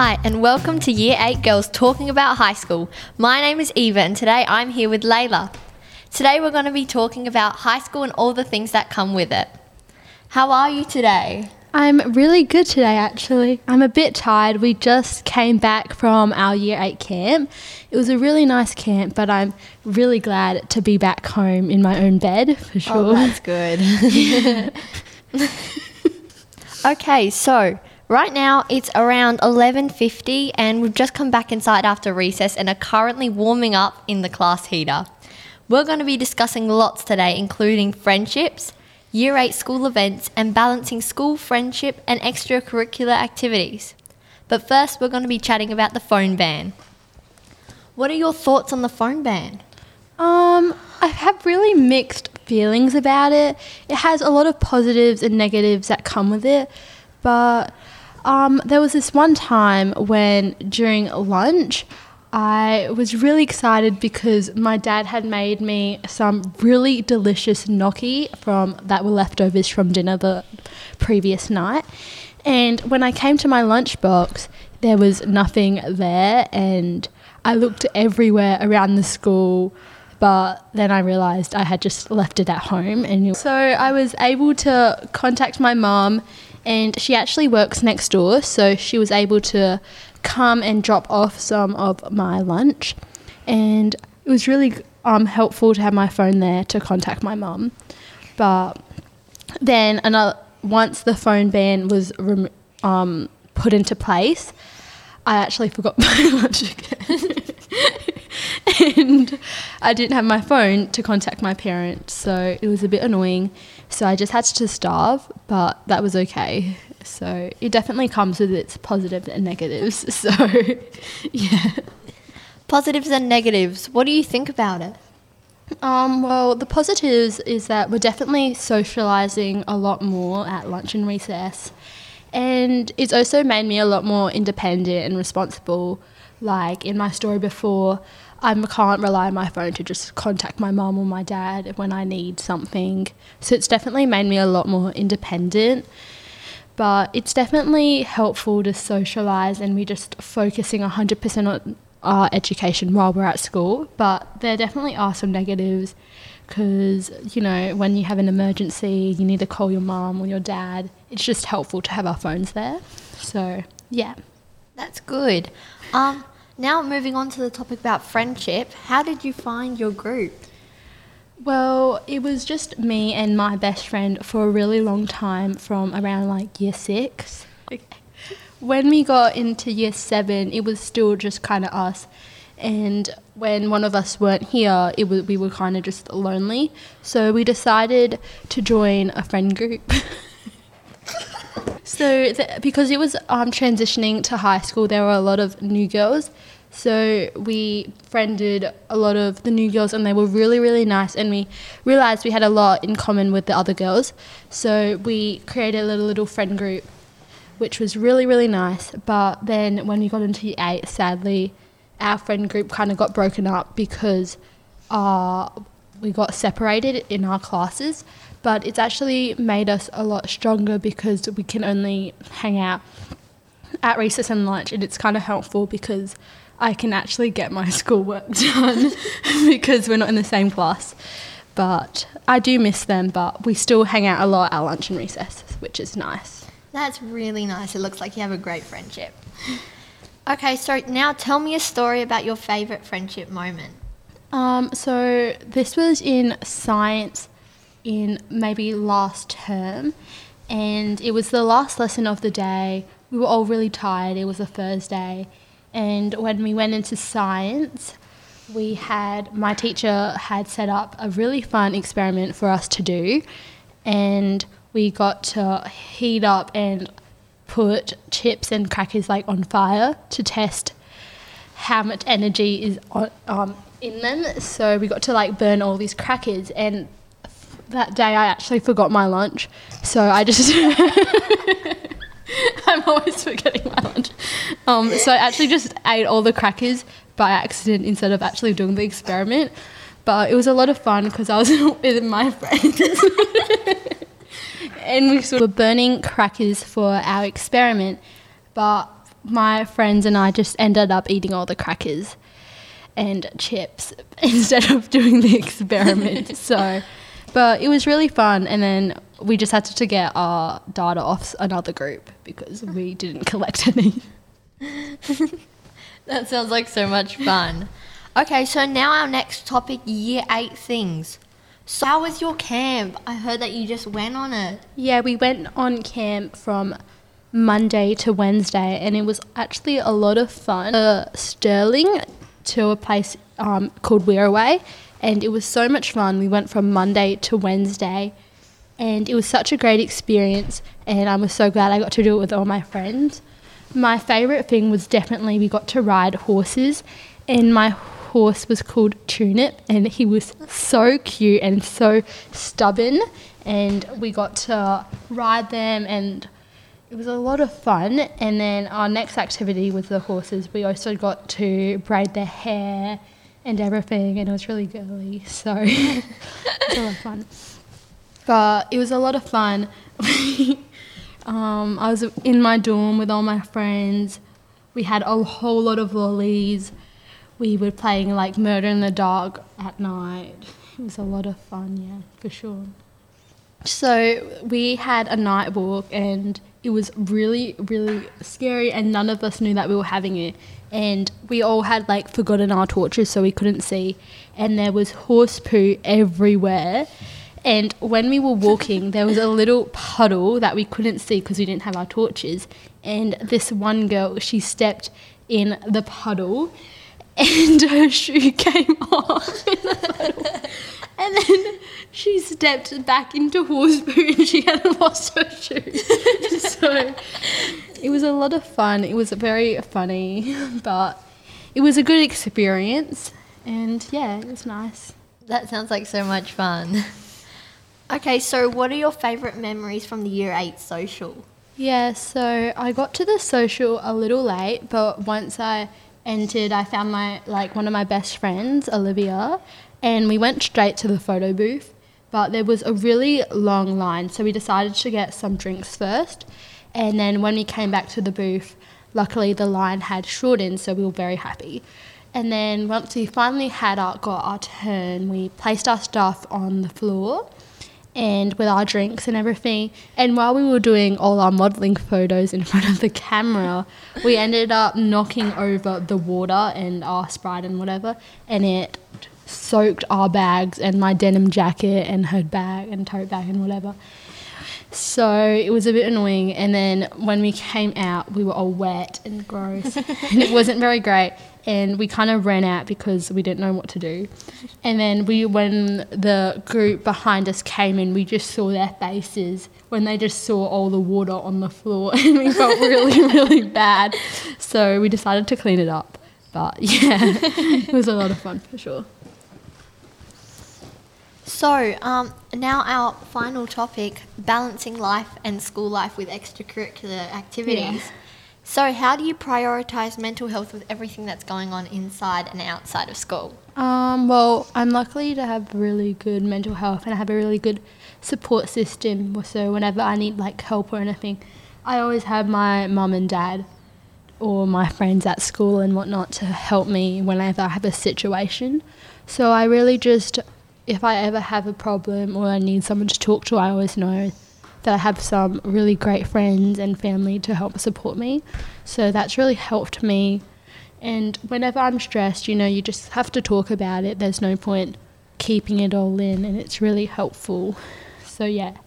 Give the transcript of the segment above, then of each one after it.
Hi, and welcome to Year 8 Girls Talking About High School. My name is Eva, and today I'm here with Leila. Today we're going to be talking about high school and all the things that come with it. How are you today? I'm really good today, actually. I'm a bit tired. We just came back from our year eight camp. It was a really nice camp, but I'm really glad to be back home in my own bed for sure. Oh, that's good. okay, so right now it's around 11:50 and we've just come back inside after recess and are currently warming up in the class heater. We're going to be discussing lots today including friendships, Year 8 school events, and balancing school friendship and extracurricular activities. But first, we're going to be chatting about the phone ban. What are your thoughts on the phone ban? Um, I have really mixed feelings about it. It has a lot of positives and negatives that come with it, but um, there was this one time when during lunch, I was really excited because my dad had made me some really delicious gnocchi from that were leftovers from dinner the previous night. And when I came to my lunchbox, there was nothing there, and I looked everywhere around the school, but then I realized I had just left it at home. And so I was able to contact my mom, and she actually works next door, so she was able to come and drop off some of my lunch. And it was really um, helpful to have my phone there to contact my mum. But then another, once the phone ban was rem- um, put into place, I actually forgot my lunch again. and I didn't have my phone to contact my parents, so it was a bit annoying. So I just had to starve, but that was okay. So it definitely comes with its positives and negatives. So, yeah. Positives and negatives. What do you think about it? Um, well, the positives is that we're definitely socialising a lot more at lunch and recess. And it's also made me a lot more independent and responsible. Like in my story before, I can't rely on my phone to just contact my mum or my dad when I need something. So it's definitely made me a lot more independent but it's definitely helpful to socialise and we just focusing 100% on our education while we're at school. But there definitely are some negatives because, you know, when you have an emergency, you need to call your mum or your dad. It's just helpful to have our phones there. So, yeah. That's good. Um, now, moving on to the topic about friendship, how did you find your group? Well, it was just me and my best friend for a really long time from around like year six. When we got into year seven, it was still just kind of us. And when one of us weren't here, it was, we were kind of just lonely. So we decided to join a friend group. so, th- because it was um, transitioning to high school, there were a lot of new girls. So we friended a lot of the new girls and they were really, really nice. And we realized we had a lot in common with the other girls. So we created a little, little friend group, which was really, really nice. But then when we got into year eight, sadly, our friend group kind of got broken up because uh, we got separated in our classes. But it's actually made us a lot stronger because we can only hang out at recess and lunch. And it's kind of helpful because I can actually get my schoolwork done because we're not in the same class. But I do miss them, but we still hang out a lot at lunch and recess, which is nice. That's really nice. It looks like you have a great friendship. Okay, so now tell me a story about your favourite friendship moment. Um, so this was in science in maybe last term, and it was the last lesson of the day. We were all really tired. It was a Thursday, and when we went into science, we had my teacher had set up a really fun experiment for us to do, and we got to heat up and put chips and crackers like on fire to test how much energy is on, um, in them. So we got to like burn all these crackers, and that day I actually forgot my lunch, so I just. I'm always forgetting my lunch. Um, so I actually just ate all the crackers by accident instead of actually doing the experiment. But it was a lot of fun because I was with my friends. and we sort of were burning crackers for our experiment. But my friends and I just ended up eating all the crackers and chips instead of doing the experiment. so, but it was really fun. And then we just had to get our data off another group because we didn't collect any. That sounds like so much fun. Okay, so now our next topic year eight things. So, how was your camp? I heard that you just went on it. Yeah, we went on camp from Monday to Wednesday, and it was actually a lot of fun. Uh, Stirling to a place um, called Wirraway, and it was so much fun. We went from Monday to Wednesday, and it was such a great experience. And I was so glad I got to do it with all my friends. My favourite thing was definitely we got to ride horses, and my horse was called Tunip, and he was so cute and so stubborn. And we got to ride them, and it was a lot of fun. And then our next activity with the horses, we also got to braid their hair and everything, and it was really girly. So it was a lot of fun. But it was a lot of fun. um, I was in my dorm with all my friends. We had a whole lot of lollies. We were playing like Murder in the Dark at night. It was a lot of fun, yeah, for sure. So we had a night walk and it was really, really scary and none of us knew that we were having it. And we all had like forgotten our torches so we couldn't see. And there was horse poo everywhere. And when we were walking, there was a little puddle that we couldn't see because we didn't have our torches. And this one girl, she stepped in the puddle and her shoe came off the. And then she stepped back into horse poo and she had lost her shoe. so it was a lot of fun. It was very funny, but it was a good experience. And yeah, it was nice. That sounds like so much fun. Okay, so what are your favourite memories from the year eight social? Yeah, so I got to the social a little late, but once I entered, I found my like one of my best friends, Olivia, and we went straight to the photo booth. But there was a really long line, so we decided to get some drinks first. And then when we came back to the booth, luckily the line had shortened, so we were very happy. And then once we finally had our, got our turn, we placed our stuff on the floor and with our drinks and everything. And while we were doing all our modelling photos in front of the camera, we ended up knocking over the water and our Sprite and whatever, and it soaked our bags and my denim jacket and her bag and tote bag and whatever. So it was a bit annoying. And then when we came out, we were all wet and gross, and it wasn't very great. And we kind of ran out because we didn't know what to do. And then we, when the group behind us came in, we just saw their faces when they just saw all the water on the floor, and we felt really, really bad. So we decided to clean it up. But yeah, it was a lot of fun for sure. So, um, now our final topic balancing life and school life with extracurricular activities. Yeah. So, how do you prioritize mental health with everything that's going on inside and outside of school? Um, well, I'm lucky to have really good mental health and I have a really good support system. So whenever I need like help or anything, I always have my mum and dad or my friends at school and whatnot to help me whenever I have a situation. So I really just, if I ever have a problem or I need someone to talk to, I always know that I have some really great friends and family to help support me. So that's really helped me. And whenever I'm stressed, you know, you just have to talk about it. There's no point keeping it all in, and it's really helpful. So, yeah.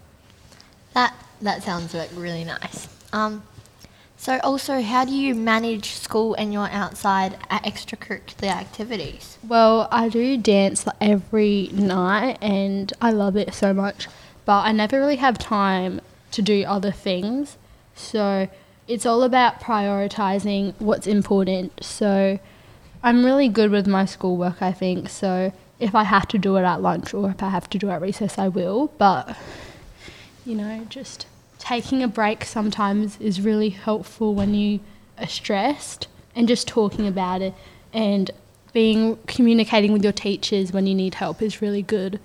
That that sounds like really nice. Um, so also, how do you manage school and your outside extracurricular activities? Well, I do dance every night and I love it so much, but I never really have time to do other things. So it's all about prioritizing what's important. So I'm really good with my schoolwork, I think. So if I have to do it at lunch or if I have to do it at recess, I will. But, you know, just taking a break sometimes is really helpful when you are stressed and just talking about it and being communicating with your teachers when you need help is really good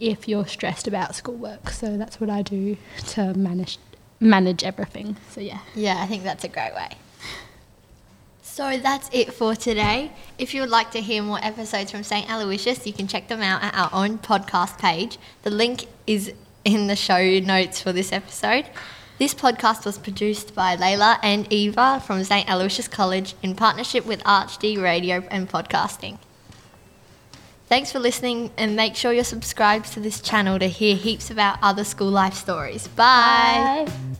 if you're stressed about schoolwork. So that's what I do to manage manage everything. So yeah. Yeah, I think that's a great way. So that's it for today. If you would like to hear more episodes from St. Aloysius, you can check them out at our own podcast page. The link is in the show notes for this episode. This podcast was produced by Leila and Eva from St. Aloysius College in partnership with ArchD Radio and Podcasting. Thanks for listening and make sure you're subscribed to this channel to hear heaps about other school life stories. Bye. Bye.